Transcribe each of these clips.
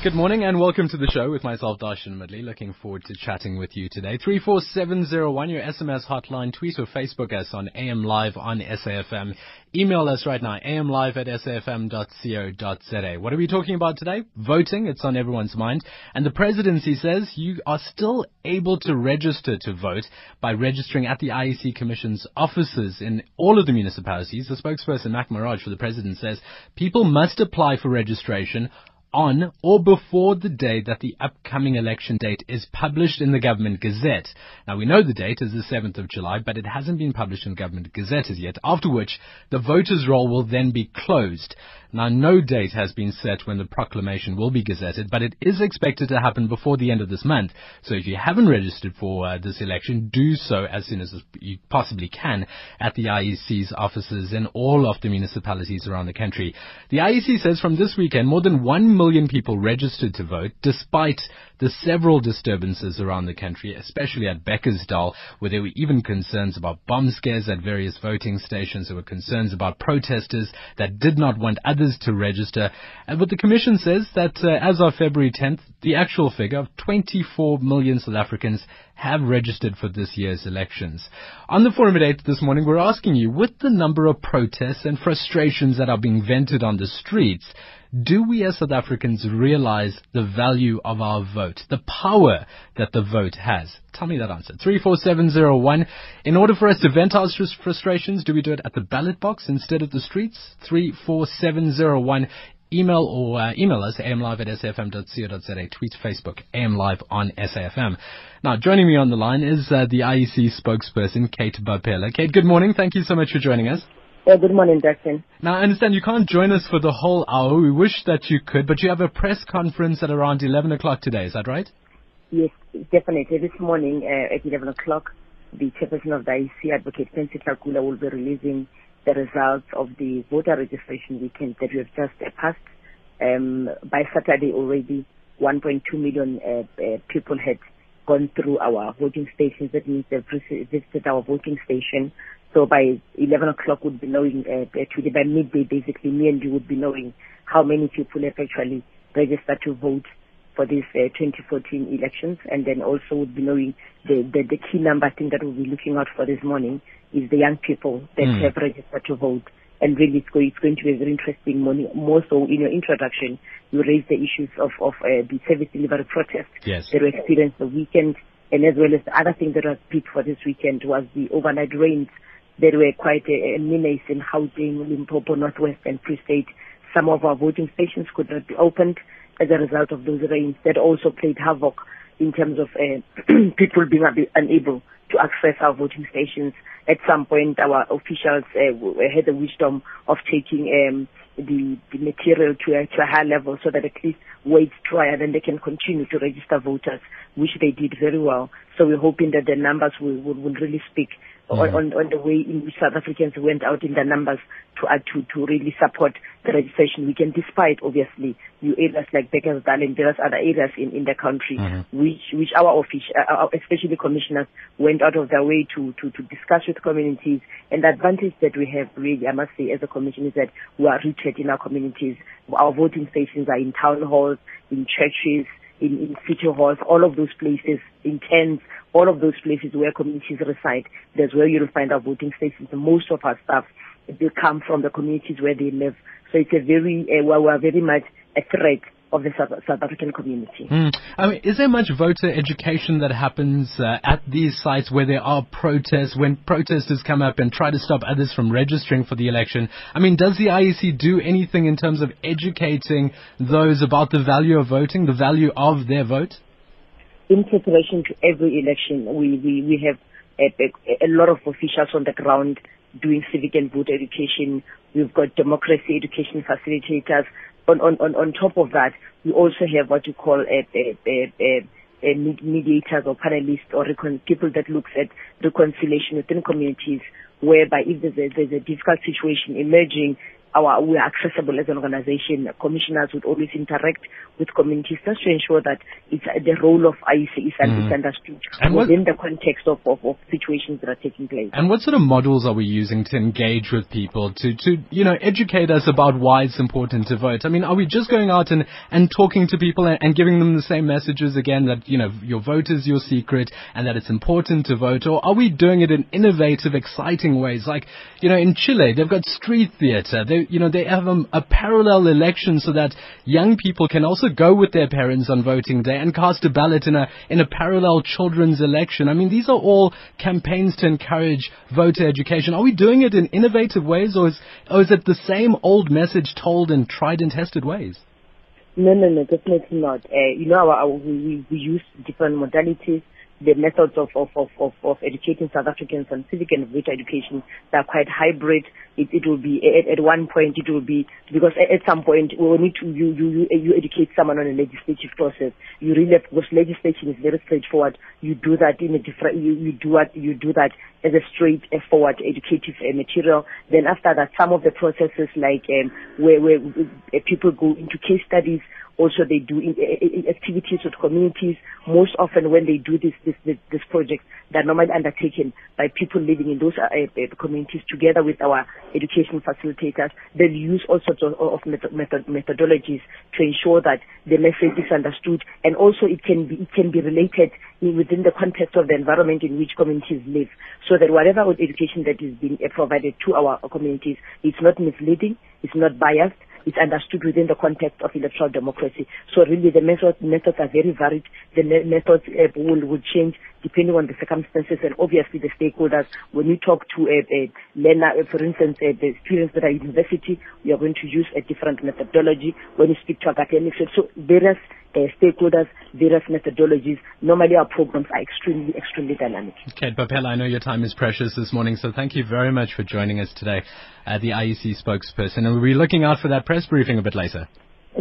Good morning and welcome to the show with myself, Darshan Medley. Looking forward to chatting with you today. 34701, your SMS hotline, tweet or Facebook us on AM Live on SAFM. Email us right now, amlive at safm.co.za. What are we talking about today? Voting. It's on everyone's mind. And the presidency says you are still able to register to vote by registering at the IEC Commission's offices in all of the municipalities. The spokesperson, Mac Maharaj, for the president says people must apply for registration on or before the day that the upcoming election date is published in the Government Gazette. Now we know the date is the 7th of July, but it hasn't been published in the Government Gazette as yet, after which the voters' roll will then be closed. Now no date has been set when the proclamation will be gazetted, but it is expected to happen before the end of this month. So if you haven't registered for uh, this election, do so as soon as you possibly can at the IEC's offices in all of the municipalities around the country. The IEC says from this weekend, more than 1 million people registered to vote, despite the several disturbances around the country, especially at Bekkersdal, where there were even concerns about bomb scares at various voting stations. There were concerns about protesters that did not want others to register. But the Commission says that uh, as of February 10th, the actual figure of 24 million South Africans have registered for this year's elections. On the Forum at 8 this morning, we're asking you, with the number of protests and frustrations that are being vented on the streets, do we as South Africans realize the value of our vote, the power that the vote has? Tell me that answer. 34701. In order for us to vent our frustrations, do we do it at the ballot box instead of the streets? 34701 email or uh, email us amlive at safm.co.za, tweet Facebook, amlive on SAFM. Now, joining me on the line is uh, the IEC spokesperson, Kate Bapela. Kate, good morning. Thank you so much for joining us. Yeah, good morning, Dustin. Now, I understand you can't join us for the whole hour. We wish that you could, but you have a press conference at around 11 o'clock today. Is that right? Yes, definitely. This morning uh, at 11 o'clock, the chairperson of the IEC, Advocate Pansy Tlakula, will be releasing the results of the voter registration weekend that we have just uh, passed. Um, by Saturday already, 1.2 million uh, uh, people had gone through our voting stations. That means they've visited our voting station. So by 11 o'clock, we'd be knowing, uh, today by midday, basically, me and you would be knowing how many people have actually registered to vote for these uh, 2014 elections. And then also would be knowing the, the, the key number I think that we'll be looking out for this morning is the young people that mm. have registered to vote. And really, it's going, it's going to be a very interesting morning. More so, in your introduction, you raised the issues of, of uh, the service delivery protest yes. that we experienced the weekend. And as well as the other thing that was big for this weekend was the overnight rains there were quite a, a menace in Gauteng, Limpopo, Northwest, and Free State. Some of our voting stations could not be opened as a result of those rains. That also played havoc in terms of uh, people being unable to access our voting stations. At some point, our officials uh, had the wisdom of taking um, the, the material to a, to a higher level so that at least wait dry and then they can continue to register voters, which they did very well. So we're hoping that the numbers will, will, will really speak mm. on, on the way in which South Africans went out in their numbers to uh, to to really support the registration weekend, despite obviously new areas like Bekkersdal and various other areas in, in the country, mm-hmm. which which our office, uh, especially commissioners, went out of their way to, to to discuss with communities. And the advantage that we have, really, I must say, as a commission, is that we are rooted in our communities. Our voting stations are in town halls, in churches, in, in city halls, all of those places, in tents, all of those places where communities reside. That's where you'll find our voting stations. Most of our staff they come from the communities where they live. So it's a very, uh, well, we're very much a threat of the South, South African community. Mm. I mean, is there much voter education that happens uh, at these sites where there are protests, when protesters come up and try to stop others from registering for the election? I mean, does the IEC do anything in terms of educating those about the value of voting, the value of their vote? In preparation to every election, we, we, we have a, a, a lot of officials on the ground doing civic and voter education. We've got democracy education facilitators on, on, on, on top of that, we also have what you call a, a, a, a mediators or panelists or recon- people that looks at reconciliation within communities whereby if there's a, there's a difficult situation emerging, our we are accessible as an organization. Commissioners would always interact with communities just to ensure that it's uh, the role of IEC is mm. understood and within what, the context of, of, of, situations that are taking place. And what sort of models are we using to engage with people to, to you know educate us about why it's important to vote? I mean, are we just going out and, and talking to people and, and giving them the same messages again that you know your vote is your secret and that it's important to vote, or are we doing it in innovative, exciting ways? Like you know in Chile, they've got street theater. They you know they have a, parallel election so that young people can also go with their parents on voting day and cast a ballot in a in a parallel children's election. I mean, these are all campaigns to encourage voter education. Are we doing it in innovative ways, or is or is it the same old message told in tried and tested ways? No, no, no, definitely not. Uh, you know, our, our, we, we use different modalities the methods of, of, of, of, educating South Africans on civic and voter education they are quite hybrid. It, it will be at, at one point it will be because at, at some point we will need to you, you you educate someone on a legislative process. You really because legislation is very straightforward. You do that in a different you, you do what you do that as a straightforward educative uh, material. Then after that, some of the processes like um, where where uh, people go into case studies also, they do activities with communities. Most often, when they do this this this, this project, they're normally undertaken by people living in those uh, uh, communities together with our education facilitators. They'll use all sorts of, of method, method, methodologies to ensure that the message is understood, and also it can be it can be related within the context of the environment in which communities live, so that whatever education that is being uh, provided to our communities, it's not misleading, it's not biased it's understood within the context of electoral democracy. So really the method, methods are very varied. The methods uh, will, will change depending on the circumstances and obviously the stakeholders. When you talk to a, a learner, uh, for instance, uh, the students that are at university, we are going to use a different methodology. When you speak to academics, so various uh, stakeholders, various methodologies. Normally our programs are extremely, extremely dynamic. Kate Bapela, I know your time is precious this morning, so thank you very much for joining us today, the IEC spokesperson. And we'll be looking out for that press briefing a bit later.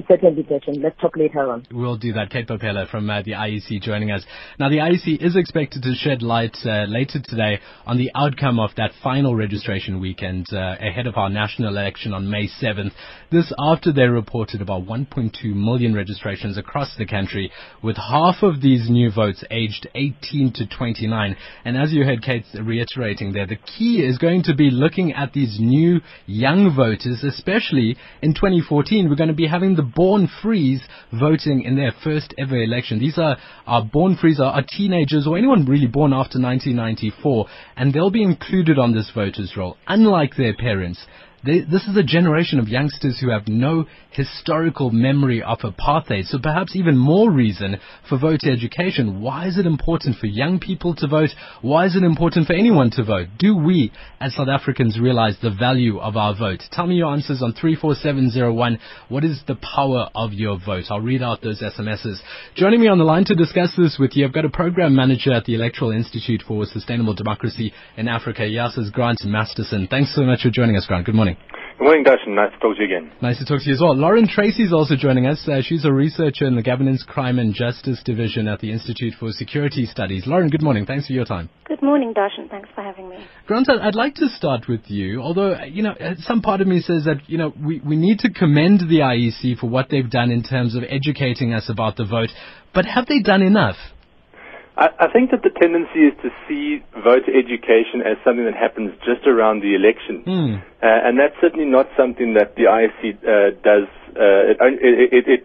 Certainly, Gretchen. Let's talk later on. We'll do that. Kate Bapela from uh, the IEC joining us. Now, the IEC is expected to shed light uh, later today on the outcome of that final registration weekend uh, ahead of our national election on May 7th. This after they reported about 1.2 million registrations across the country, with half of these new votes aged 18 to 29. And as you heard Kate reiterating there, the key is going to be looking at these new young voters, especially in 2014. We're going to be having the born frees voting in their first ever election. These are, are born frees, are, are teenagers or anyone really born after 1994, and they'll be included on this voters roll, unlike their parents. This is a generation of youngsters who have no historical memory of apartheid, so perhaps even more reason for voter education. Why is it important for young people to vote? Why is it important for anyone to vote? Do we, as South Africans, realize the value of our vote? Tell me your answers on 34701. What is the power of your vote? I'll read out those SMSs. Joining me on the line to discuss this with you, I've got a program manager at the Electoral Institute for Sustainable Democracy in Africa, EISA's Grant Masterson. Thanks so much for joining us, Grant. Good morning. Good morning, Darshan. Nice to talk to you again. Nice to talk to you as well. Lauren Tracey is also joining us. Uh, she's a researcher in the Governance, Crime and Justice Division at the Institute for Security Studies. Lauren, good morning. Thanks for your time. Good morning, Darshan. Thanks for having me. Grant, I'd like to start with you, although, uh, you know, uh, some part of me says that, you know, we, we need to commend the IEC for what they've done in terms of educating us about the vote, but have they done enough? I, I think that the tendency is to see voter education as something that happens just around the election, mm. uh, and that's certainly not something that the IEC uh, does. Uh, it, it, it,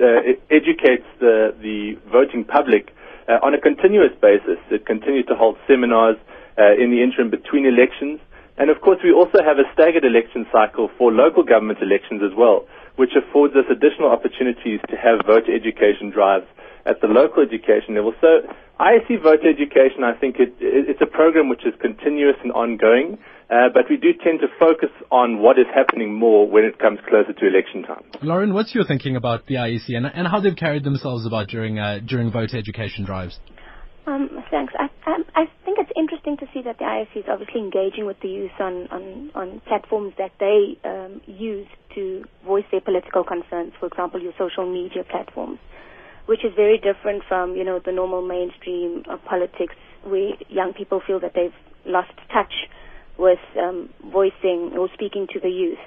uh, it, educates the, the voting public uh, on a continuous basis. It continues to hold seminars uh, in the interim between elections. And of course, we also have a staggered election cycle for local government elections as well, which affords us additional opportunities to have voter education drives at the local education level. So IEC voter education, I think it, it, it's a program which is continuous and ongoing, uh, but we do tend to focus on what is happening more when it comes closer to election time. Lauren, what's your thinking about the IEC and, and how they've carried themselves about during uh, during voter education drives? Um, thanks. I, I, I, think it's interesting to see that the IEC is obviously engaging with the youth on, on, on platforms that they um, use to voice their political concerns, for example, your social media platforms which is very different from, you know, the normal mainstream of politics where young people feel that they've lost touch with um, voicing or speaking to the youth.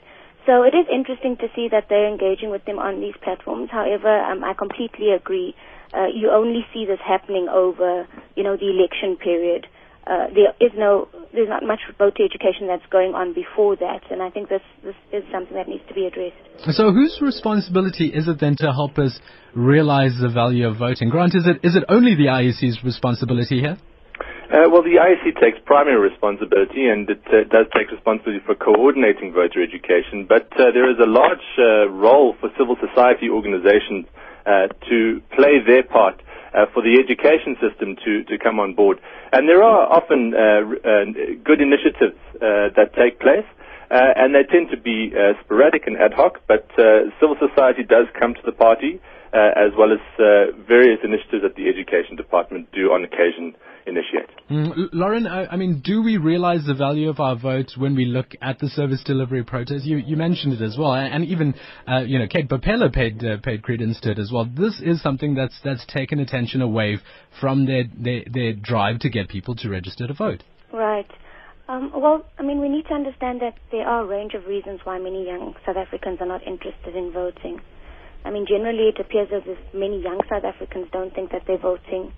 So it is interesting to see that they're engaging with them on these platforms. However, um, I completely agree. Uh, you only see this happening over, you know, the election period. Uh, there is no, there's not much voter education that's going on before that, and I think this this is something that needs to be addressed. So, whose responsibility is it then to help us realize the value of voting? Grant, is it is it only the IEC's responsibility here? Uh, well, the IEC takes primary responsibility and it uh, does take responsibility for coordinating voter education, but uh, there is a large uh, role for civil society organizations uh, to play their part uh, for the education system to, to come on board. And there are often uh, uh, good initiatives that take place. And they tend to be sporadic and ad hoc, but civil society does come to the party, as well as various initiatives that the education department do on occasion initiate. Mm, Lauren, I, I, mean, do we realize the value of our votes when we look at the service delivery protest? You, you mentioned it as well, and even uh, you know Kate Bapela paid uh, paid credence to it as well. This is something that's that's taken attention away from their, their their drive to get people to register to vote. Right. Um, well, I mean, we need to understand that there are a range of reasons why many young South Africans are not interested in voting. I mean, generally it appears as if many young South Africans don't think that they're voting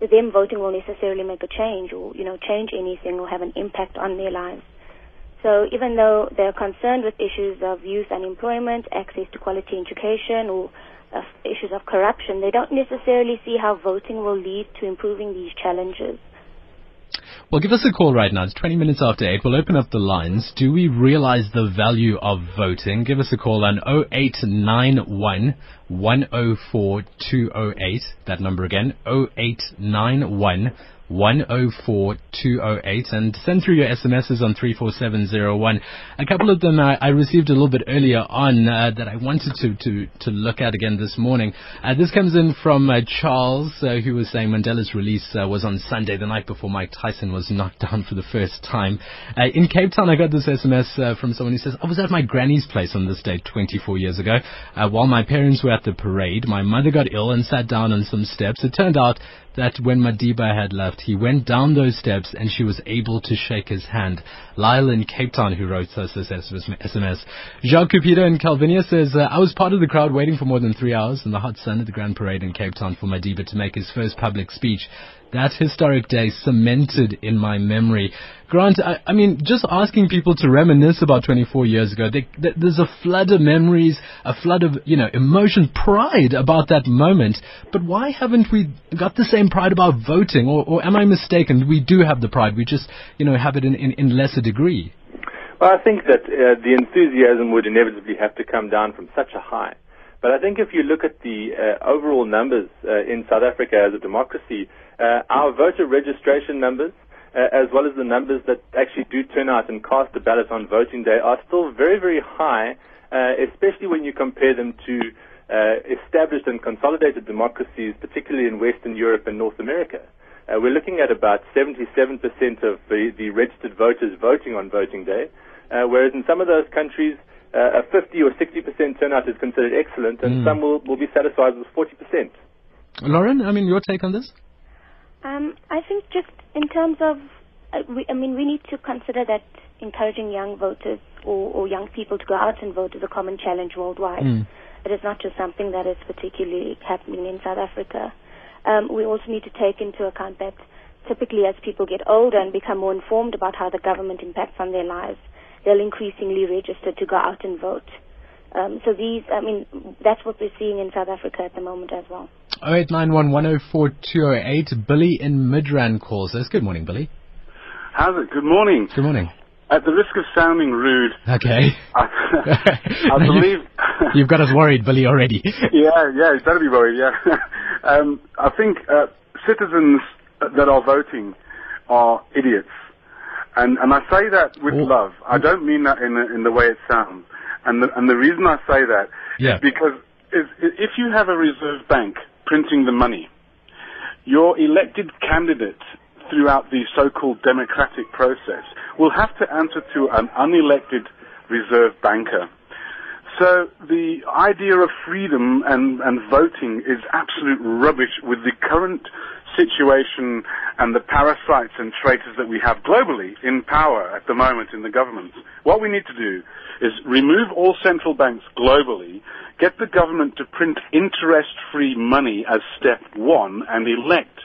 to them voting will necessarily make a change or, you know, change anything or have an impact on their lives. So even though they're concerned with issues of youth unemployment, access to quality education, or uh, issues of corruption, they don't necessarily see how voting will lead to improving these challenges. Well, give us a call right now. It's 20 minutes after 8. We'll open up the lines. Do we realize the value of voting? Give us a call on 0891 104 208. That number again, 0891 104208 and send through your SMSs on 34701. A couple of them I, I received a little bit earlier on uh, that I wanted to, to, to look at again this morning. Uh, this comes in from uh, Charles uh, who was saying Mandela's release uh, was on Sunday, the night before Mike Tyson was knocked down for the first time. Uh, in Cape Town, I got this SMS from someone who says, I was at my granny's place on this day 24 years ago. while my parents were at the parade, my mother got ill and sat down on some steps. It turned out that when Madiba had left, he went down those steps and she was able to shake his hand. Lyle in Cape Town, who wrote us this SMS. Jacques Cupido in Calvinia says, uh, I was part of the crowd waiting for more than three hours in the hot sun at the Grand Parade in Cape Town for Madiba to make his first public speech that historic day cemented in my memory. Grant, I, I, mean, just asking people to reminisce about 24 years ago, they, they, there's a flood of memories, a flood of, you know, emotion, pride about that moment. But why haven't we got the same pride about voting? Or, or am I mistaken? We do have the pride. We just, you know, have it in, in, in lesser degree. Well, I think that uh, the enthusiasm would inevitably have to come down from such a high. But I think if you look at the uh, overall numbers uh, in South Africa as a democracy, uh, our voter registration numbers, uh, as well as the numbers that actually do turn out and cast a ballot on voting day, are still very, very high, uh, especially when you compare them to uh, established and consolidated democracies, particularly in Western Europe and North America. We're looking at about 77% of the, the, registered voters voting on voting day, whereas in some of those countries, a 50 or 60% turnout is considered excellent, and mm. some will, will be satisfied with 40%. Lauren, I mean, your take on this? Um, I think just in terms of, uh, we, I mean, we need to consider that encouraging young voters or, or, young people to go out and vote is a common challenge worldwide. Mm. It is not just something that is particularly happening in South Africa. Um, we also need to take into account that typically as people get older and become more informed about how the government impacts on their lives, they'll increasingly register to go out and vote. Um, so these, I mean, that's what we're seeing in South Africa at the moment as well. 0891104208. Billy in Midrand calls us. Good morning, Billy. How's it? Good morning. Good morning. At the risk of sounding rude, okay, I, I believe you've, you've, got us worried, Billy, already. yeah, yeah, you better be worried. Yeah, um, I think uh, citizens that are voting are idiots, and and I say that with oh. love. I don't mean that in the, in the way it sounds. And the, and the reason I say that yeah. is because is, if you have a reserve bank printing the money, your elected candidate throughout the so-called democratic process will have to answer to an unelected reserve banker. So the idea of freedom and, and voting is absolute rubbish with the current situation and the parasites and traitors that we have globally in power at the moment in the government. What we need to do is remove all central banks globally, get the government to print interest-free money as step one, and elect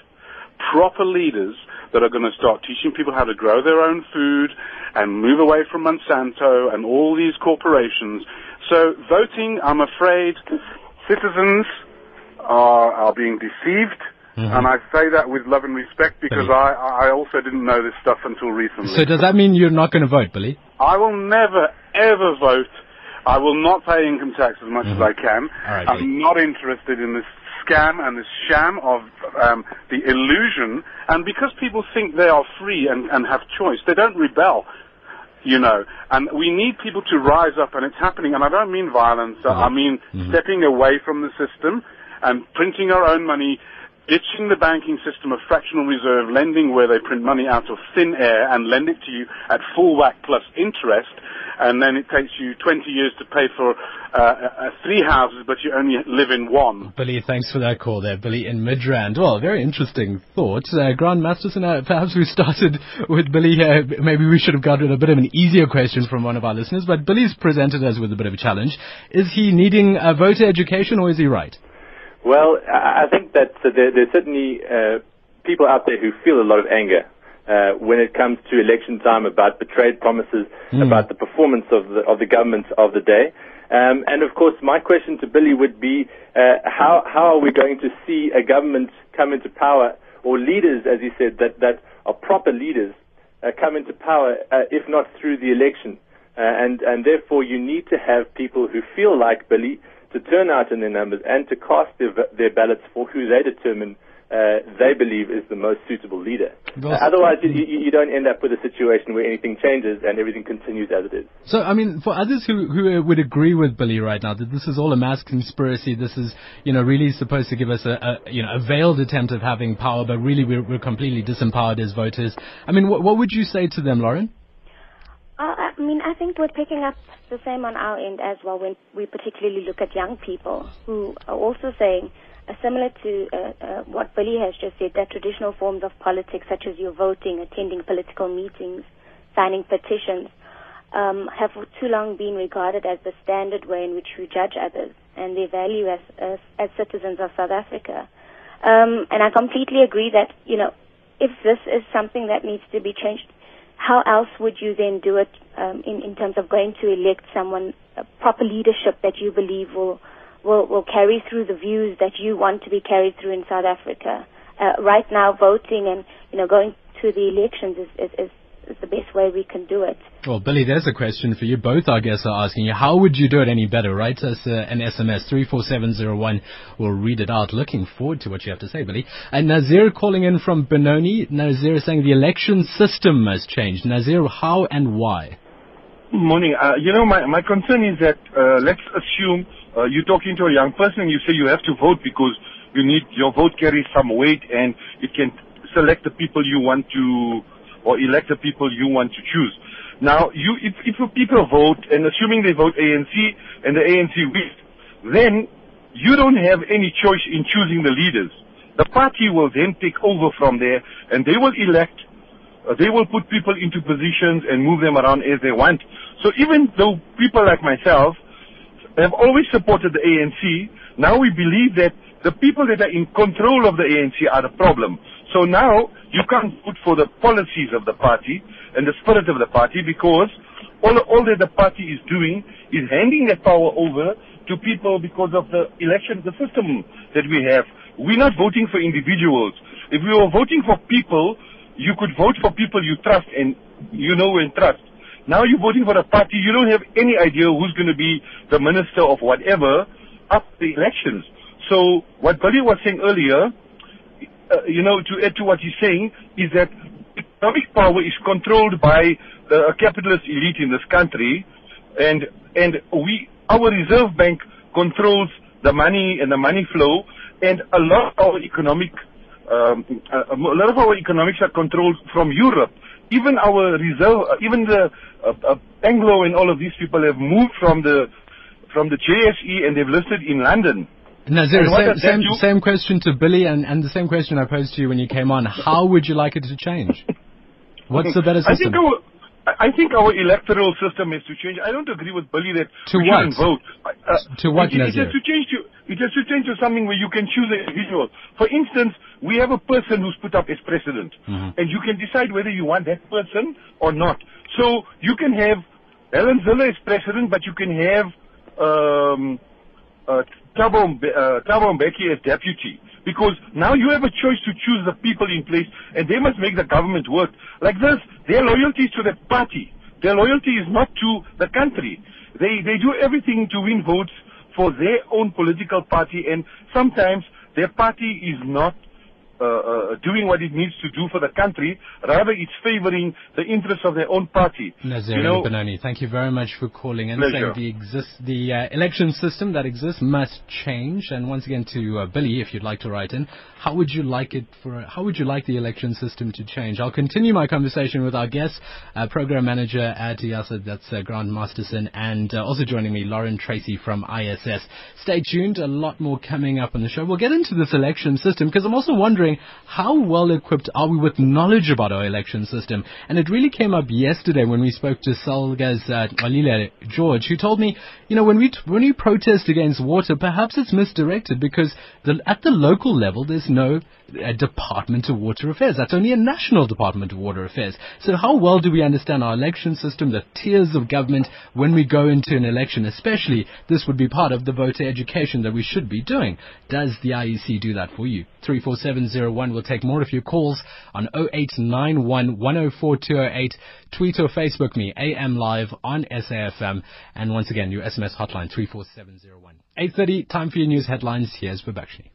proper leaders that are going to start teaching people how to grow their own food and move away from Monsanto and all these corporations. So voting, I'm afraid, citizens are, are being deceived. Mm-hmm. And I say that with love and respect because I, I also didn't know this stuff until recently. So does that mean you're not going to vote, Billy? I will never, ever vote. I will not pay income tax as much mm-hmm. as I can. Right, I'm not interested in this scam and this sham of um, the illusion. And because people think they are free and, and have choice, they don't rebel you know. And we need people to rise up, and it's happening. And I don't mean violence. Mm-hmm. I mean mm-hmm. stepping away from the system and printing our own money, ditching the banking system of fractional reserve lending where they print money out of thin air and lend it to you at full whack plus interest, and then it takes you 20 years to pay for uh, uh, three houses, but you only live in one. Billy, thanks for that call there, Billy in Midrand. Well, very interesting thought. Uh, Grant Masterson, uh, perhaps we started with Billy here. Maybe we should have gotten a bit of an easier question from one of our listeners, but Billy's presented us with a bit of a challenge. Is he needing a voter education or is he right? Well, I think that there, there's certainly uh, people out there who feel a lot of anger uh, when it comes to election time about betrayed promises, mm. about the performance of the, of the government of the day. Um, and of course, my question to Billy would be, uh, how, how are we going to see a government come into power, or leaders, as he said, that, that are proper leaders, uh, come into power, uh, if not through the election? Uh, and, and therefore, you need to have people who feel like Billy to turn out in their numbers and to cast their, their ballots for who they determine uh, they believe is the most suitable leader. Uh, otherwise, you, you, don't end up with a situation where anything changes and everything continues as it is. So, I mean, for others who, who would agree with Billy right now that this is all a mass conspiracy, this is, you know, really supposed to give us a, a you know, a veiled attempt of having power, but really we're, we're completely disempowered as voters. I mean, what, what would you say to them, Lauren? Uh, I mean, I think we're picking up the same on our end as well when we particularly look at young people who are also saying uh, similar to uh, uh, what Billy has just said, that traditional forms of politics, such as your voting, attending political meetings, signing petitions, um, have for too long been regarded as the standard way in which we judge others and their value as, as, as citizens of South Africa. Um, and I completely agree that, you know, if this is something that needs to be changed, how else would you then do it um, in, in terms of going to elect someone, a proper leadership that you believe will will, will carry through the views that you want to be carried through in South Africa. Uh, right now, voting and you know going to the elections is, is, is is the best way we can do it. Well, Billy, there's a question for you. Both our guests are asking you, how would you do it any better? Write us uh, an SMS, 34701. We'll read it out. Looking forward to what you have to say, Billy. And Nazir calling in from Benoni. Nazir is saying the election system has changed. Nazir, how and why? Morning. Uh, you know, my, my concern is that, uh, let's assume uh, you're talking to a young person and you say you have to vote because you need your vote carries some weight and it can select the people you want to or elect the people you want to choose. Now, you if, if people vote and assuming they vote ANC and the ANC wins, then you don't have any choice in choosing the leaders. The party will then take over from there and they will elect uh, they will put people into positions and move them around as they want. So even though people like myself have always supported the ANC. Now we believe that the people that are in control of the ANC are the problem. So now you can't vote for the policies of the party and the spirit of the party because all, all that the party is doing is handing that power over to people because of the election, the system that we have. We're not voting for individuals. If we were voting for people, you could vote for people you trust and you know and trust. Now you're voting for a party, you don't have any idea who's going to be the minister of whatever up the elections. So what Billy was saying earlier, uh, you know, to add to what he's saying, is that economic power is controlled by uh, a capitalist elite in this country, and and we, our reserve bank controls the money and the money flow, and a lot of our economic, um, a, a lot of our economics are controlled from Europe even our reserve, uh, even the uh, uh, Anglo and all of these people have moved from the from the JSE and they've listed in London. No, Zero, same, same, same, question to Billy and, and the same question I posed to you when you came on. How would you like it to change? What's the better system? I think our, I think our electoral system has to change. I don't agree with Billy that to we what? shouldn't vote. Uh, to what, it, it has to change to it has to change to something where you can choose an individual. For instance, we have a person who's put up as president, mm-hmm. and you can decide whether you want that person or not. So you can have Helen Zille as president, but you can have um, uh, Thabo, uh, Thabo Mbeki as deputy. Because now you have a choice to choose the people in place, and they must make the government work. Like this, their loyalty is to the party. Their loyalty is not to the country. They they do everything to win votes for their own political party, and sometimes their party is not uh, uh, doing what it needs to do for the country. Rather, it's favoring the interests of their own party. Nazir you know, Benoni, thank you very much for calling and saying the exist the uh, election system that exists must change. And once again, to uh, Billy, if you'd like to write in, how would you like it for? How would you like the election system to change? I'll continue my conversation with our guest, uh, program manager at EISA, that's uh, Grant Masterson, and uh, also joining me, Lauren Tracey from ISS. Stay tuned. A lot more coming up on the show. We'll get into this election system because I'm also wondering how well equipped are we with knowledge about our election system? And it really came up yesterday when we spoke to Salgas uh, Xolile George, who told me, you know, when we t- when we protest against water, perhaps it's misdirected because the, at the local level there's no uh, Department of Water Affairs. That's only a national Department of Water Affairs. So how well do we understand our election system, the tiers of government when we go into an election? Especially, this would be part of the voter education that we should be doing. Does the IEC do that for you? 34701 will take more of your calls on 0891 104208. Tweet or Facebook me, AM Live on SAFM. And once again, your SMS hotline 34701. 8.30, time for your news headlines. Here's Babakshi.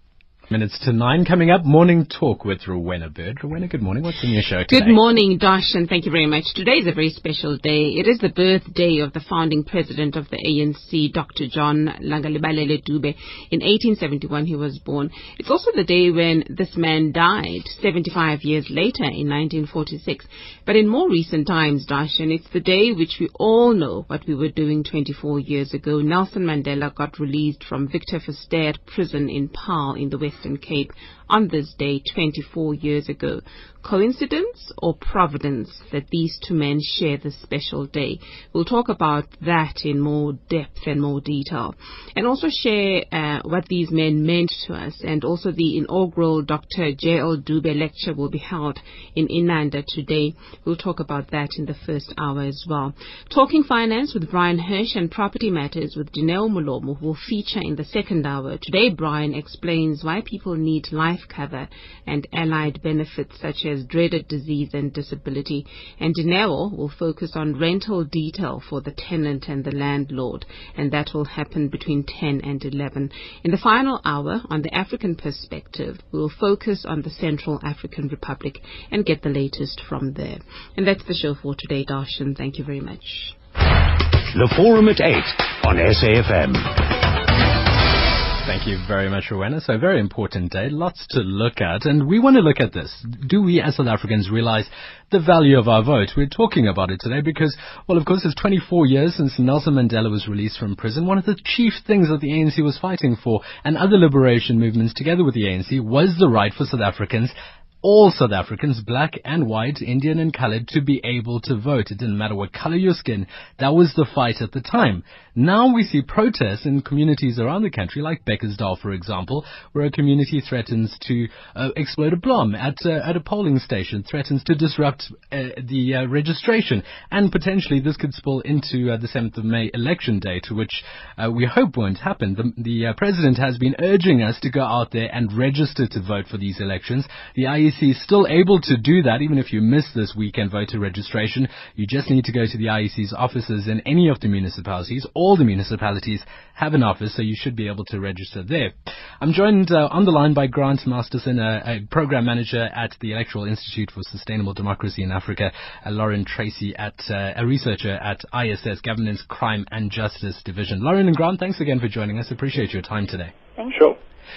Minutes to nine coming up. Morning talk with Rowena Baird. Rowena, good morning. What's in your show today? Good morning, Dash, and thank you very much. Today is a very special day. It is the birthday of the founding president of the ANC, Dr. John Langalibalele Dube. In 1871, he was born. It's also the day when this man died, 75 years later in 1946. But in more recent times, Dash, and it's the day which we all know what we were doing 24 years ago. Nelson Mandela got released from Victor Verster prison in Paarl in the West Western Cape on this day 24 years ago. Coincidence or providence that these two men share this special day? We'll talk about that in more depth and more detail. And also share uh, what these men meant to us. And also the inaugural Dr. J.L. Dube lecture will be held in Inanda today. We'll talk about that in the first hour as well. Talking finance with Brian Hirsch and property matters with Dineo Mulomo will feature in the second hour. Today, Brian explains why people need life cover and allied benefits such as dreaded disease and disability. And Dineo will focus on rental detail for the tenant and the landlord, and that will happen between 10 and 11. In the final hour, on the African perspective, we will focus on the Central African Republic and get the latest from there. And that's the show for today, Darshan. Thank you very much. The Forum at 8 on SAFM. Thank you very much, Rowena. So a very important day, lots to look at, and we want to look at this. Do we as South Africans realize the value of our vote? We're talking about it today because, well, of course, it's 24 years since Nelson Mandela was released from prison. One of the chief things that the ANC was fighting for and other liberation movements together with the ANC was the right for South Africans all South Africans, black and white, Indian and colored, to be able to vote. It didn't matter what color your skin. That was the fight at the time. Now we see protests in communities around the country, like Bekkersdal, for example, where a community threatens to uh, explode a bomb at, uh, at a polling station, threatens to disrupt uh, the uh, registration, and potentially this could spill into uh, the 7th of May election day, to which uh, we hope won't happen. The, the president has been urging us to go out there and register to vote for these elections. The IEC is still able to do that, even if you miss this weekend voter registration. You just need to go to the IEC's offices in any of the municipalities all the municipalities have an office, so you should be able to register there. I'm joined uh, on the line by Grant Masterson, a, a, program manager at the Electoral Institute for Sustainable Democracy in Africa, uh, Lauren Tracey, at uh, a researcher at ISS Governance, Crime and Justice Division. Lauren and Grant, thanks again for joining us. Appreciate your time today. Thank you. Sure.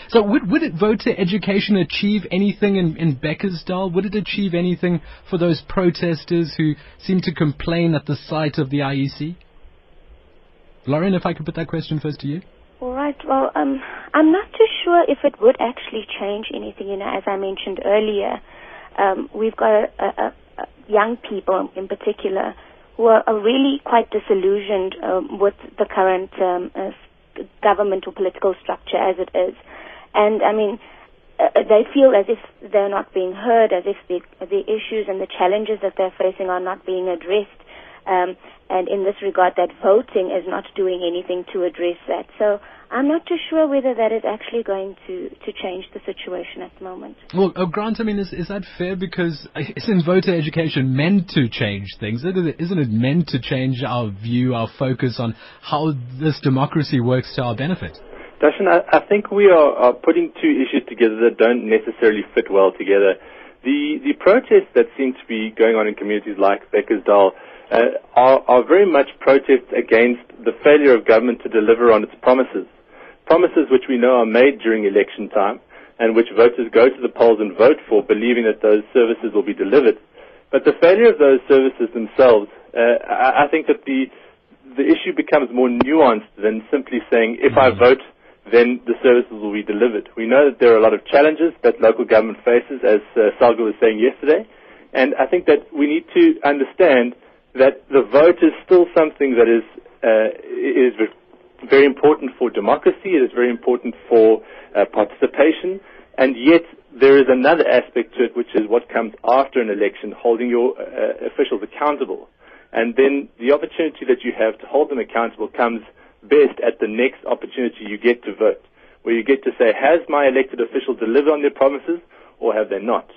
So would, would it voter education achieve anything in, in Bekkersdal? Would it achieve anything for those protesters who seem to complain at the sight of the IEC? Lauren, if I could put that question first to you. All right. Well, um, I'm not too sure if it would actually change anything. You know, as I mentioned earlier, um, we've got a, a, a young people in particular who are, are really quite disillusioned um, with the current um, uh, government or political structure as it is. And I mean, uh, they feel as if they're not being heard, as if the, the issues and the challenges that they're facing are not being addressed. Um, and in this regard, that voting is not doing anything to address that. So I'm not too sure whether that is actually going to, to change the situation at the moment. Well, oh, Grant, I mean, is, is that fair? Because isn't voter education meant to change things? Isn't it meant to change our view, our focus on how this democracy works to our benefit? Darshan, I, I think we are, are putting two issues together that don't necessarily fit well together. The, the protests that seem to be going on in communities like Bekkersdal uh, are, are very much protests against the failure of government to deliver on its promises promises which we know are made during election time and which voters go to the polls and vote for, believing that those services will be delivered. But the failure of those services themselves, uh, I, I think that the the issue becomes more nuanced than simply saying if I mm-hmm. vote, then the services will be delivered. We know that there are a lot of challenges that local government faces, as uh, Salga was saying yesterday, and I think that we need to understand that the vote is still something that is uh, is very important for democracy. It is very important for uh, participation. And yet, there is another aspect to it, which is what comes after an election, holding your uh, officials accountable. And then the opportunity that you have to hold them accountable comes best at the next opportunity you get to vote, where you get to say, has my elected official delivered on their promises or have they not?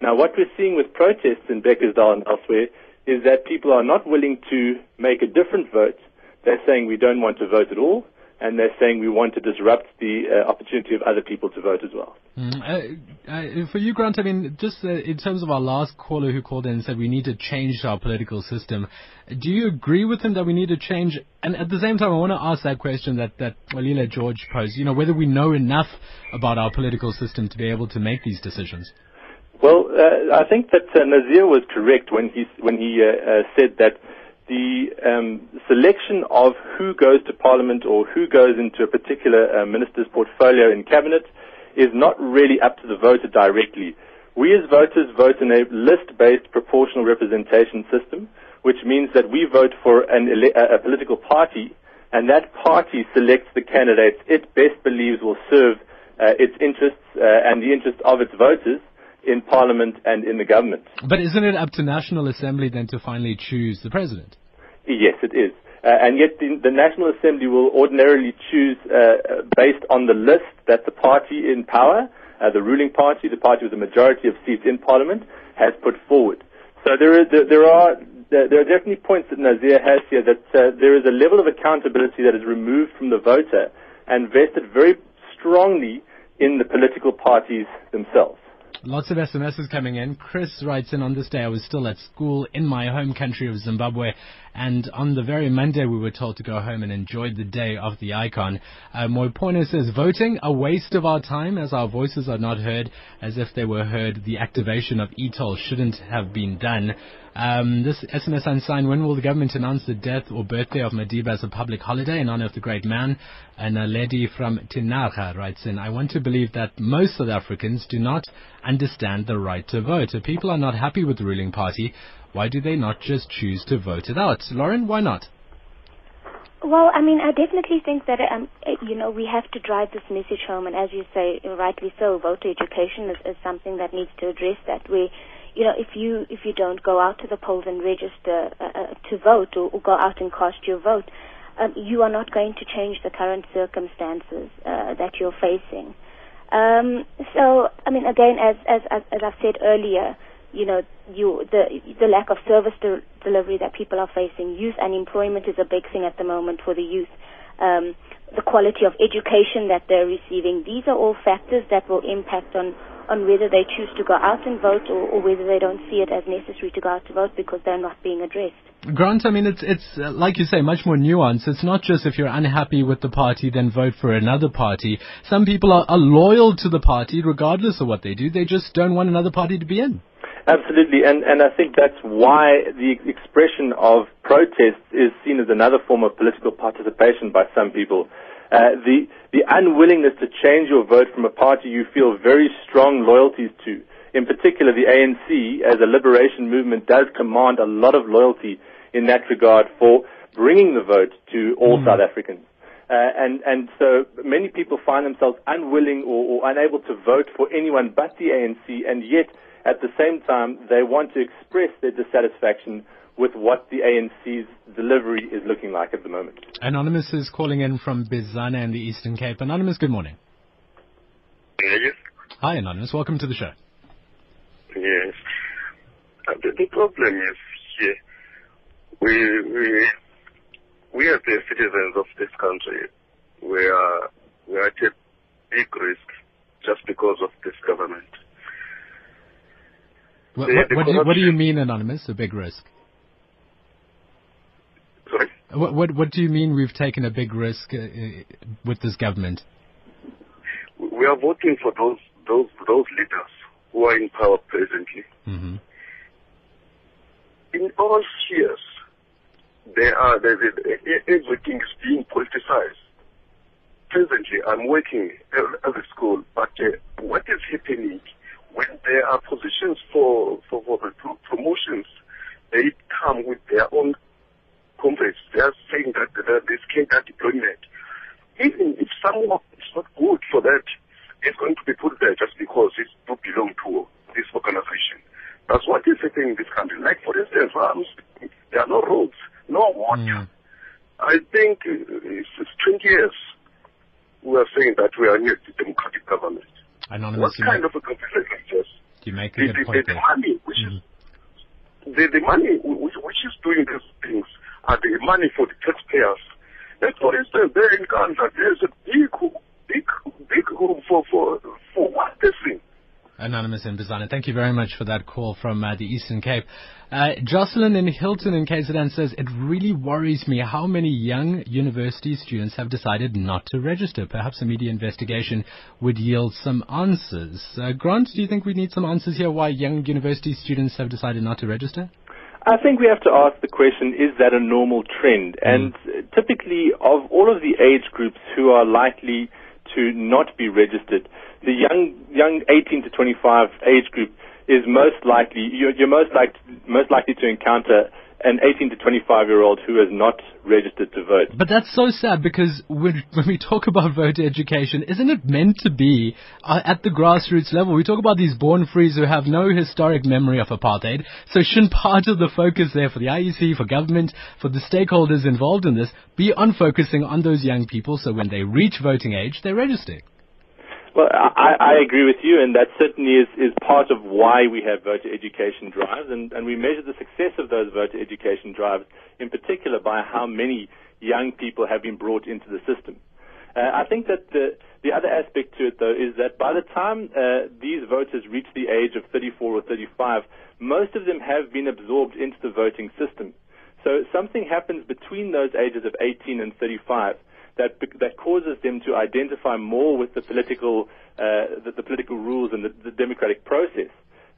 Now, what we're seeing with protests in Bekkersdal and elsewhere is that people are not willing to make a different vote they're saying we don't want to vote at all, and they're saying we want to disrupt the uh, opportunity of other people to vote as well. Mm, uh, uh, for you, Grant, I mean, just uh, in terms of our last caller who called in and said we need to change our political system, do you agree with him that we need to change? And at the same time, I want to ask that question that that Xolile George posed. You know, whether we know enough about our political system to be able to make these decisions. Well, uh, I think that uh, Nazir was correct when he when he said that the um, selection of who goes to Parliament or who goes into a particular uh, minister's portfolio in cabinet is not really up to the voter directly. We as voters vote in a list-based proportional representation system, which means that we vote for an, a political party, and that party selects the candidates it best believes will serve uh, its interests uh, and the interests of its voters in Parliament and in the government. But isn't it up to National Assembly then to finally choose the president? Yes, it is. Uh, and yet the, the, National Assembly will ordinarily choose uh, based on the list that the party in power, uh, the ruling party, the party with the majority of seats in Parliament, has put forward. So there, is, there are there are definitely points that Nazir has here that uh, there is a level of accountability that is removed from the voter and vested very strongly in the political parties themselves. Lots of SMSs coming in. Chris writes in on this day I was still at school in my home country of Zimbabwe, and on the very Monday we were told to go home and enjoy the day of the icon. Uh, Moipoina says voting a waste of our time as our voices are not heard, as if they were heard. The activation of e-toll shouldn't have been done. Um, this SMS unsigned, when will the government announce the death or birthday of Madiba as a public holiday in honor of the great man? And a lady from Tinarha writes in, I want to believe that most South Africans do not understand the right to vote. If people are not happy with the ruling party, why do they not just choose to vote it out? Lauren, why not? Well, I mean, I definitely think that um, you know we have to drive this message home, and as you say, rightly so, voter education is, is something that needs to address that. We you know, if you if you don't go out to the polls and register uh, uh, to vote or, or, go out and cast your vote, um, you are not going to change the current circumstances uh, that you're facing. Um, so, I mean, again, as as as, as I've said earlier, you know, you the the lack of service de- delivery that people are facing, youth unemployment is a big thing at the moment for the youth. Um, the quality of education that they're receiving. These are all factors that will impact on on whether they choose to go out and vote or, or, whether they don't see it as necessary to go out to vote because they're not being addressed. Grant, I mean, it's it's uh, like you say, much more nuanced. It's not just if you're unhappy with the party, then vote for another party. Some people are, are loyal to the party regardless of what they do. They just don't want another party to be in. Absolutely, and and I think that's why the expression of protest is seen as another form of political participation by some people. uh, the the unwillingness to change your vote from a party you feel very strong loyalties to. In particular, the ANC, as a liberation movement, does command a lot of loyalty in that regard for bringing the vote to all mm. South Africans. Uh, and, and so many people find themselves unwilling or, or unable to vote for anyone but the ANC, and yet at the same time they want to express their dissatisfaction with what the ANC's delivery is looking like at the moment. Anonymous is calling in from Bizana in the Eastern Cape. Anonymous, good morning. Yes. Hi, Anonymous. Welcome to the show. Yes. Uh, the, the, problem is here, we, we, we as the citizens of this country, we are, we are at a big risk just because of this government. What, what, what, do, you, what do you mean, Anonymous, a big risk? Sorry? What, what, what do you mean we've taken a big risk uh, uh, with this government? We are voting for those those those leaders who are in power presently. Mm-hmm. In all spheres, there are there, everything is being politicized. Presently, I'm working at a school, but uh, what is happening when there are positions for for, for promotions? They come with their own comrades. They are saying that, scale that deployment. Even if someone is not good for that, it's going to be put there just because it do belong to this organization. That's what is happening in this country. Like, for instance, there are no roads, no water. Mm. I think it's, it's 20 years we are saying that we are near the democratic government. Anonymous, what kind of a government is this? You make a the, good point the, the money which mm-hmm. is the, the money which, which is doing these things are the money for the taxpayers. And for instance, there in Ghana, there's a big, big, big room for, for, for what this thing. Anonymous in Bizana. Thank you very much for that call from uh, the Eastern Cape. Uh, Jocelyn in Hilton in KZN says, It really worries me how many young university students have decided not to register. Perhaps a media investigation would yield some answers. Uh, Grant, do you think we need some answers here why young university students have decided not to register? I think we have to ask the question, is that a normal trend? Mm. And typically, of all of the age groups who are likely to not be registered, the young, young 18 to 25 age group is most likely, you're, you're most, like, most likely to encounter an 18 to 25 year old who has not registered to vote. But that's so sad because when, when we talk about voter education, isn't it meant to be uh, at the grassroots level? We talk about these born frees who have no historic memory of apartheid. So shouldn't part of the focus there for the IEC, for government, for the stakeholders involved in this be on focusing on those young people so when they reach voting age, they register? Well, I, I agree with you, and that certainly is, is part of why we have voter education drives, and, and we measure the success of those voter education drives in particular by how many young people have been brought into the system. Uh, I think that the, the other aspect to it, though, is that by the time uh, these voters reach the age of 34 or 35, most of them have been absorbed into the voting system. So something happens between those ages of 18 and 35 that that causes them to identify more with the political uh, the, the, political rules and the, the democratic process.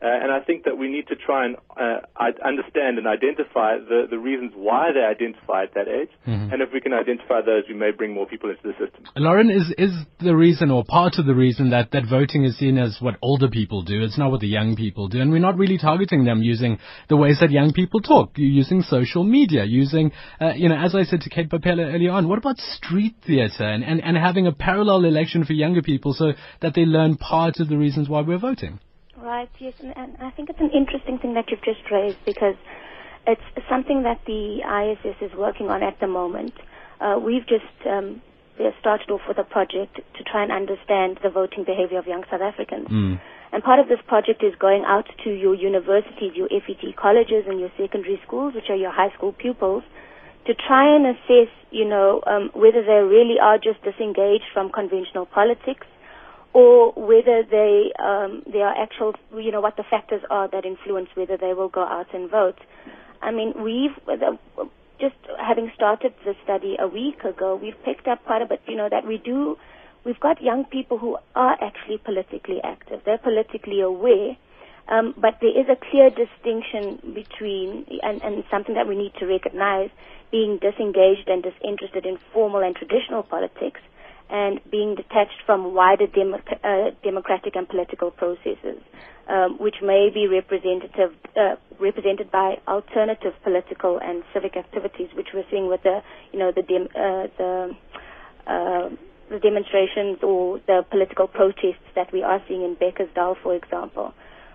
Uh, and I think that we need to try and uh, understand and identify the, the reasons why they identify at that age. Mm-hmm. And if we can identify those, we may bring more people into the system. Lauren, is, is the reason or part of the reason that, that voting is seen as what older people do? It's not what the young people do. And we're not really targeting them using the ways that young people talk, using social media, using, uh, you know, as I said to Kate Bapela earlier on, what about street theater and, and, and having a parallel election for younger people so that they learn part of the reasons why we're voting? Right, yes, and, I think it's an interesting thing that you've just raised because it's something that the ISS is working on at the moment. Uh, we've just um, started off with a project to try and understand the voting behavior of young South Africans. Mm. And part of this project is going out to your universities, your FET colleges, and your secondary schools, which are your high school pupils, to try and assess, you know, um, whether they really are just disengaged from conventional politics or whether they um, there are actual, you know, what the factors are that influence whether they will go out and vote. I mean, we've just having started the study a week ago, we've picked up quite a bit, you know, that we do. We've got young people who are actually politically active. They're politically aware. Um, but there is a clear distinction between, and, and something that we need to recognize, being disengaged and disinterested in formal and traditional politics and being detached from wider dem- uh, democratic and political processes, um, which may be representative, uh, represented by alternative political and civic activities, which we're seeing with the, you know, the, dem- uh, the, uh, the demonstrations or the political protests that we are seeing in Bekkersdal, for example.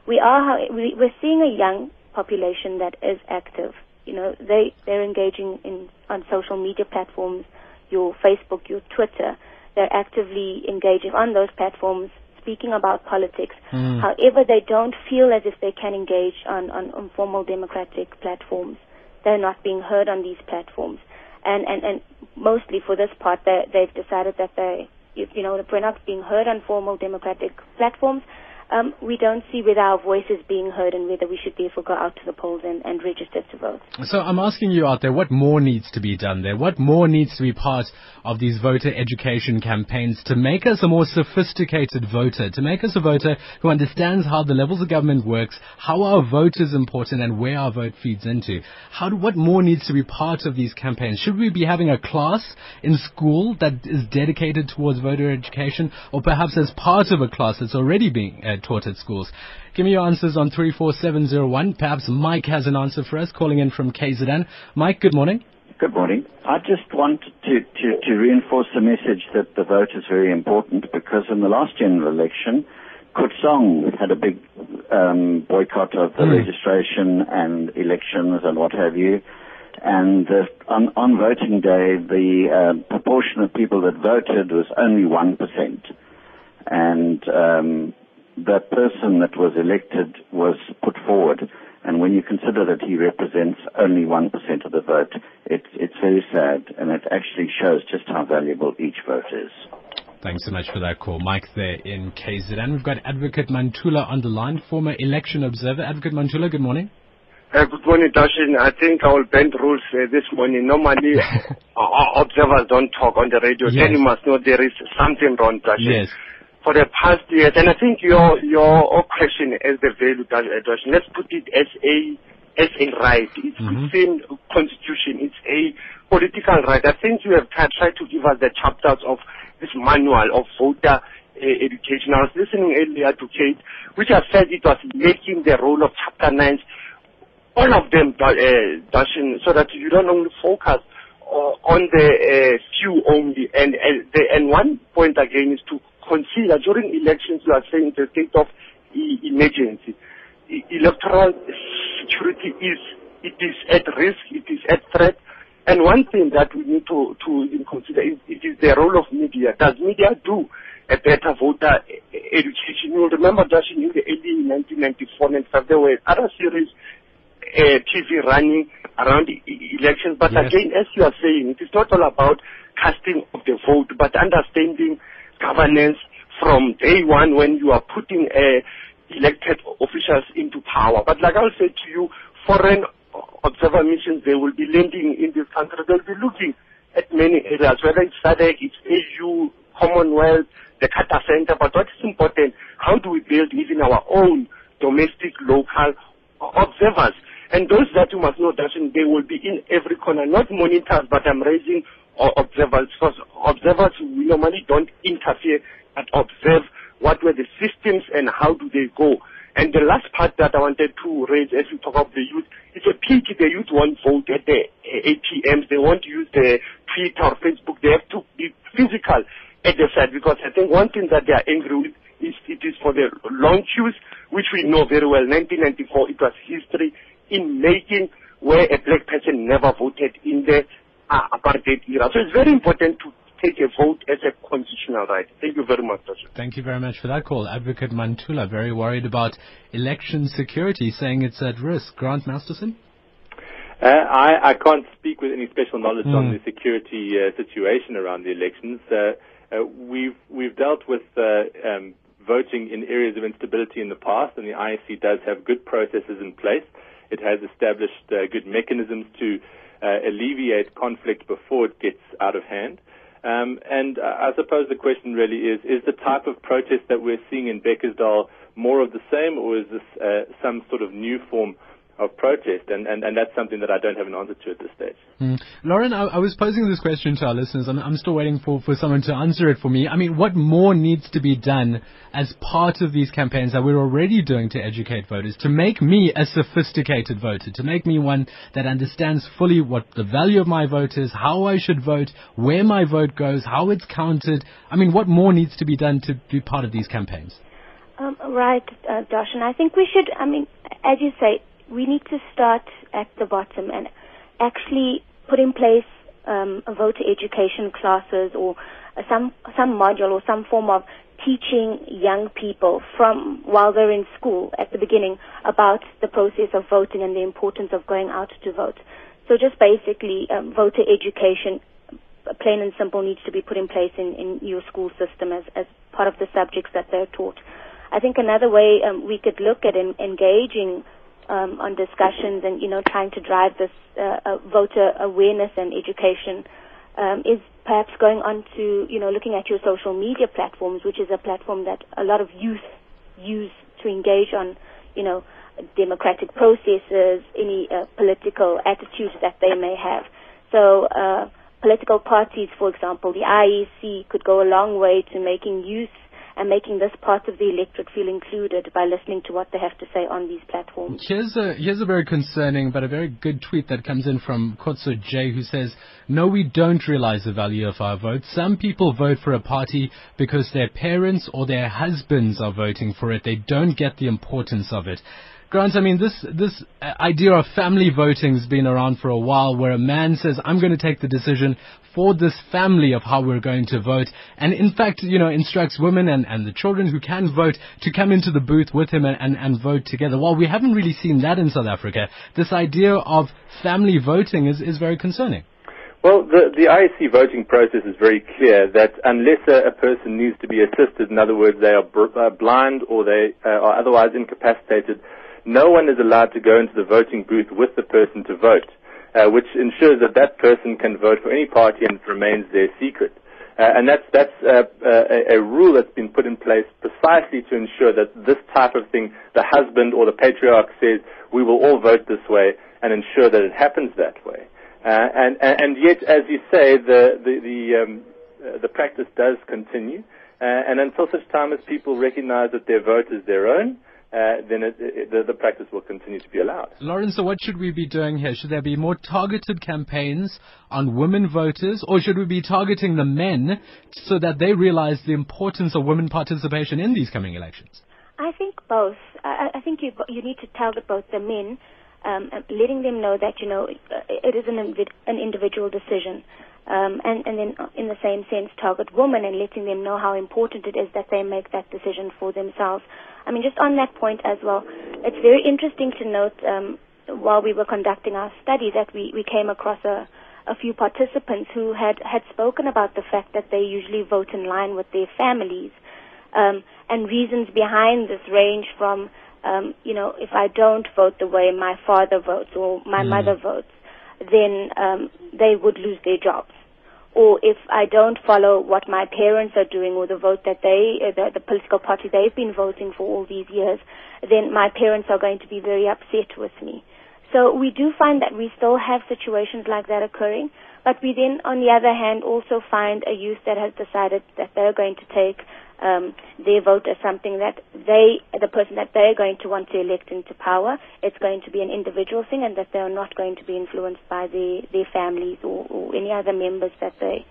We are, we, we're seeing a young population that is active. You know, they, they're engaging in, on social media platforms, your Facebook, your Twitter, they're actively engaging on those platforms, speaking about politics. Mm. However, they don't feel as if they can engage on, on, on formal democratic platforms. They're not being heard on these platforms. And, and, and mostly for this part, they, they've decided that they, you know, if we're not being heard on formal democratic platforms, um, we don't see whether our voice is being heard and whether we should therefore go out to the polls and, and register to vote. So I'm asking you out there, what more needs to be done there? What more needs to be part of these voter education campaigns to make us a more sophisticated voter, to make us a voter who understands how the levels of government works, how our vote is important and where our vote feeds into? How do, what more needs to be part of these campaigns? Should we be having a class in school that is dedicated towards voter education or perhaps as part of a class that's already being uh, taught at schools. Give me your answers on 34701. Perhaps Mike has an answer for us, calling in from KZN. Mike, good morning. Good morning. I just wanted to, to, to reinforce the message that the vote is very important because in the last general election, Khutsong had a big um, boycott of the mm. registration and elections and what have you. And uh, on, on voting day, the uh, proportion of people that voted was only 1%. And um, the person that was elected was put forward. And when you consider that he represents only 1% of the vote, it, it's very sad and it actually shows just how valuable each vote is. Thanks so much for that call. Mike there in KZN. We've got Advocate Mantula on the line, former election observer. Advocate Mantula, good morning. Uh, good morning, Darshan. I think I will bend rules uh, this morning. Normally, observers don't talk on the radio. Yes. Then you must know there is something wrong, Darshan. Yes for the past years. And I think your your question as the value adoption, let's put it as a as a right. It's mm-hmm. within constitution. It's a political right. I think you have tried, tried to give us the chapters of this manual of voter uh, education. I was listening earlier to Kate, which I said it was making the role of chapter 9 all of them uh, Darshan, so that you don't only focus uh, on the uh, few only. And, and, the, and one point again is to consider during elections, you are saying the state of emergency. electoral security is it is at risk, it is at threat. And one thing that we need to, to consider is it is the role of media. Does media do a better voter education? You'll remember that in the early 1994 and there were other series uh, TV running around elections. But yes. again, as you are saying, it is not all about casting of the vote, but understanding governance from day one when you are putting uh, elected officials into power. But like I say to you, foreign observer missions, they will be landing in this country. They'll be looking at many areas, whether it's SADC, it's AU, Commonwealth, the Carter Center. But what is important, how do we build even our own domestic, local observers? And those that you must know, that they will be in every corner, not monitors, but I'm raising observers, because observers we normally don't interfere, but observe what were the systems and how do they go. And the last part that I wanted to raise as we talk about the youth, it's a pity the youth won't vote at the ATMs. They won't use the Twitter or Facebook. They have to be physical at the site because I think one thing that they are angry with is it is for the long queues, which we know very well. 1994, it was history in making where a black person never voted in the uh, apartheid era. So it's very important to take a vote as a constitutional right. Thank you very much, Tasha. Thank you very much for that call. Advocate Mantula, very worried about election security, saying it's at risk. Grant Masterson? Uh, I, I, can't speak with any special knowledge mm. on hmm. the security uh, situation around the elections. Uh, uh we've we've dealt with uh, um, voting in areas of instability in the past, and the IEC does have good processes in place. It has established uh, good mechanisms to alleviate conflict before it gets out of hand. Um, and uh, I suppose the question really is, is the type of protest that we're seeing in Bekkersdal more of the same, or is this uh, some sort of new form of protest, and, and, and that's something that I don't have an answer to at this stage. Mm. Lauren, I, I, was posing this question to our listeners. I'm, I'm still waiting for, for someone to answer it for me. I mean, what more needs to be done as part of these campaigns that we're already doing to educate voters, to make me a sophisticated voter, to make me one that understands fully what the value of my vote is, how I should vote, where my vote goes, how it's counted? I mean, what more needs to be done to be part of these campaigns? Um, right, uh, and I think we should, I mean, as you say, we need to start at the bottom and actually put in place um, voter education classes or some some module or some form of teaching young people from while they're in school at the beginning about the process of voting and the importance of going out to vote. So just basically, um, voter education, plain and simple, needs to be put in place in, in your school system as, as part of the subjects that they're taught. I think another way um, we could look at in, engaging um, on discussions and you know trying to drive this uh, uh, voter awareness and education um, is perhaps going on to you know looking at your social media platforms, which is a platform that a lot of youth use to engage on you know democratic processes, any uh, political attitudes that they may have. So. Uh, political parties, for example, the IEC could go a long way to making youth and making this part of the electorate feel included by listening to what they have to say on these platforms. Here's a here's a very concerning but a very good tweet that comes in from Kotso J who says, "No, we don't realize the value of our vote. Some people vote for a party because their parents or their husbands are voting for it. They don't get the importance of it." Grant, I mean, this this idea of family voting has been around for a while, where a man says, "I'm going to take the decision for this family of how we're going to vote," and in fact, you know, instructs women and, and the children who can vote to come into the booth with him and, and, and vote together. While we haven't really seen that in South Africa, this idea of family voting is, is very concerning. Well, the, the IEC voting process is very clear that unless a, a person needs to be assisted, in other words, they are uh, blind or they uh, are otherwise incapacitated, no one is allowed to go into the voting booth with the person to vote, uh, which ensures that that person can vote for any party and it remains their secret. Uh, and that's that's uh, uh a, rule that's been put in place precisely to ensure that this type of thing, the husband or the patriarch says, we will all vote this way, and ensure that it happens that way. Uh, and, and, yet, as you say, the the the, um, the practice does continue, and until such time as people recognise that their vote is their own, uh, then it, it, the, the, practice will continue to be allowed. Lawrence, so what should we be doing here? Should there be more targeted campaigns on women voters, or should we be targeting the men so that they realize the importance of women participation in these coming elections? I think both. I, I think you you need to target both the men, um, letting them know that you know it is an an individual decision. Um, and, and then in the same sense target women and letting them know how important it is that they make that decision for themselves. I mean, just on that point as well, it's very interesting to note um, while we were conducting our study that we, we came across a, a few participants who had, had spoken about the fact that they usually vote in line with their families. Um, and reasons behind this range from, um, you know, if I don't vote the way my father votes or my mm. mother votes, then um, they would lose their jobs or if I don't follow what my parents are doing or the vote that they, uh, the, the political party they've been voting for all these years, then my parents are going to be very upset with me. So we do find that we still have situations like that occurring, but we then, on the other hand, also find a youth that has decided that they're going to take um, their vote as something that they, the person that they're going to want to elect into power, it's going to be an individual thing, and that they are not going to be influenced by their their families or, or any other members that they.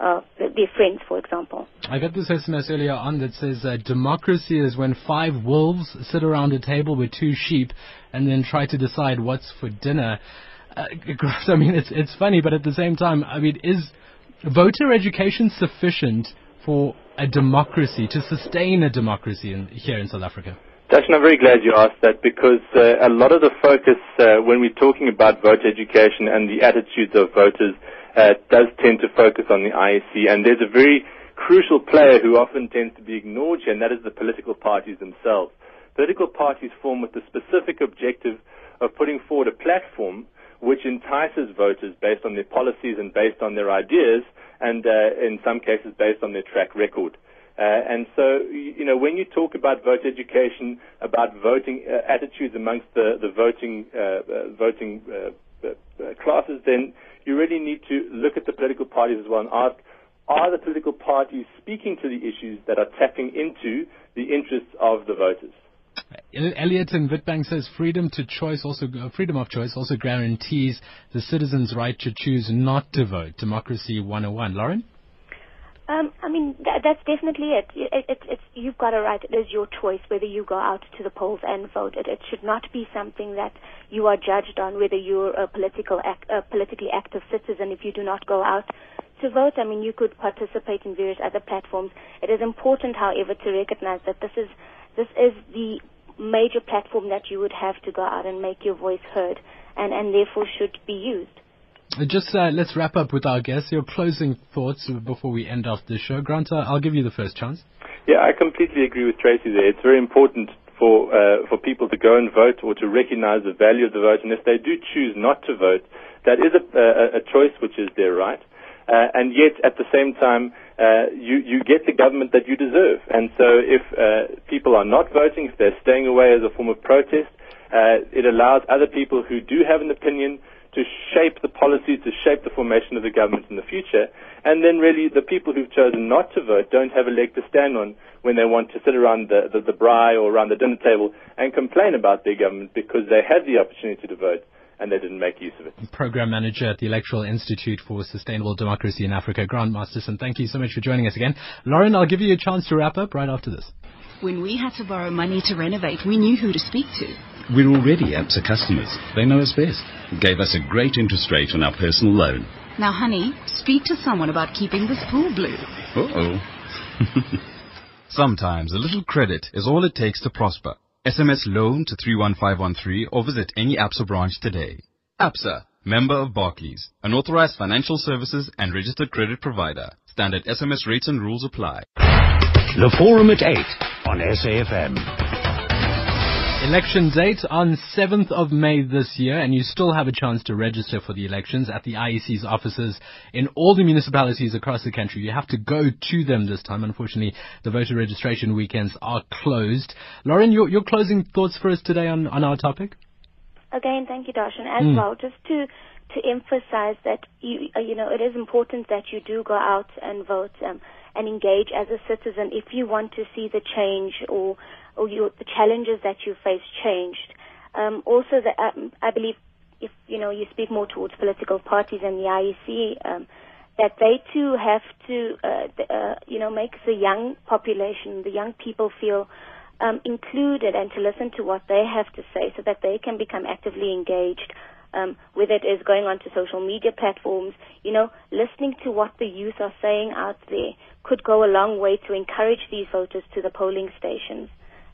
Uh, their friends, for example. I got this SMS earlier on that says uh, democracy is when five wolves sit around a table with two sheep and then try to decide what's for dinner. Uh, I mean, it's it's funny, but at the same time, I mean, is voter education sufficient for a democracy, to sustain a democracy in, here in South Africa? Darshan, I'm very glad you asked that because uh, a lot of the focus uh, when we're talking about voter education and the attitudes of voters uh, does tend to focus on the IEC, and there's a very crucial player who often tends to be ignored here, and that is the political parties themselves. Political parties form with the specific objective of putting forward a platform which entices voters based on their policies and based on their ideas, and uh, in some cases based on their track record. Uh, and so, you know, when you talk about vote education, about voting uh, attitudes amongst the, the voting, uh, uh voting uh, classes, then you really need to look at the political parties as well and ask, are the political parties speaking to the issues that are tapping into the interests of the voters? Elliot and Witbank says freedom to choice also freedom of choice also guarantees the citizen's right to choose not to vote. Democracy 101. Lauren? Um, I mean, that, that's definitely it. It, it. It's you've got a right. It is your choice whether you go out to the polls and vote. It, it should not be something that you are judged on whether you're a political act, a politically active citizen if you do not go out to vote. I mean, you could participate in various other platforms. It is important, however, to recognize that this is this is the major platform that you would have to go out and make your voice heard, and and therefore should be used. Uh, just uh, let's wrap up with our guests. Your closing thoughts before we end off the show. Grant, uh, I'll give you the first chance. Yeah, I completely agree with Tracey there. It's very important for uh, for people to go and vote or to recognize the value of the vote. And if they do choose not to vote, that is a, a, a choice which is their right. Uh, and yet, at the same time, uh, you you get the government that you deserve. And so, if people are not voting, if they're staying away as a form of protest, it allows other people who do have an opinion to shape the policy, to shape the formation of the government in the future. And then really the people who've chosen not to vote don't have a leg to stand on when they want to sit around the, the, the or around the dinner table and complain about their government because they had the opportunity to vote and they didn't make use of it. Program Manager at the Electoral Institute for Sustainable Democracy in Africa, Grant Masterson. Thank you so much for joining us again. Lauren, I'll give you a chance to wrap up right after this. When we had to borrow money to renovate, we knew who to speak to. We're already ABSA customers. They know us best. Gave us a great interest rate on our personal loan. Now, honey, speak to someone about keeping this pool blue. Uh-oh. Sometimes a little credit is all it takes to prosper. SMS loan to 31513 or visit any ABSA branch today. ABSA, member of Barclays, an authorized financial services and registered credit provider. Standard SMS rates and rules apply. The Forum at 8 on SAFM. Election date on 7th of May this year, and you still have a chance to register for the elections at the IEC's offices in all the municipalities across the country. You have to go to them this time. Unfortunately, the voter registration weekends are closed. Lauren, your, your closing thoughts for us today on, on our topic? Again, thank you, Darshan. As mm. well, just to to emphasize that you you know it is important that you do go out and vote um, and engage as a citizen if you want to see the change or or your, the challenges that you face changed. Um, also, the, um, I believe if you know you speak more towards political parties and the IEC, um, that they too have to uh, uh, you know make the young population, the young people feel um, included and to listen to what they have to say, so that they can become actively engaged. Um, whether it is going onto social media platforms, you know, listening to what the youth are saying out there could go a long way to encourage these voters to the polling stations.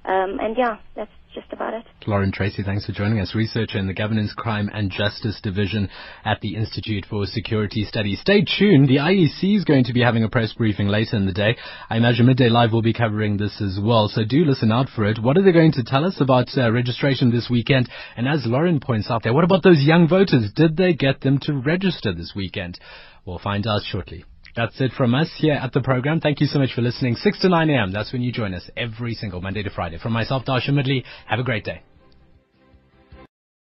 Um, and yeah, that's just about it. Lauren Tracey, thanks for joining us. Researcher in the Governance, Crime and Justice Division at the Institute for Security Studies. Stay tuned. The IEC is going to be having a press briefing later in the day. I imagine Midday Live will be covering this as well. So do listen out for it. What are they going to tell us about uh, registration this weekend? And as Lauren points out there, what about those young voters? Did they get them to register this weekend? We'll find out shortly. That's it from us here at the program. Thank you so much for listening. 6 to 9 a.m. That's when you join us every single Monday to Friday. From myself, Darshan Midley, have a great day.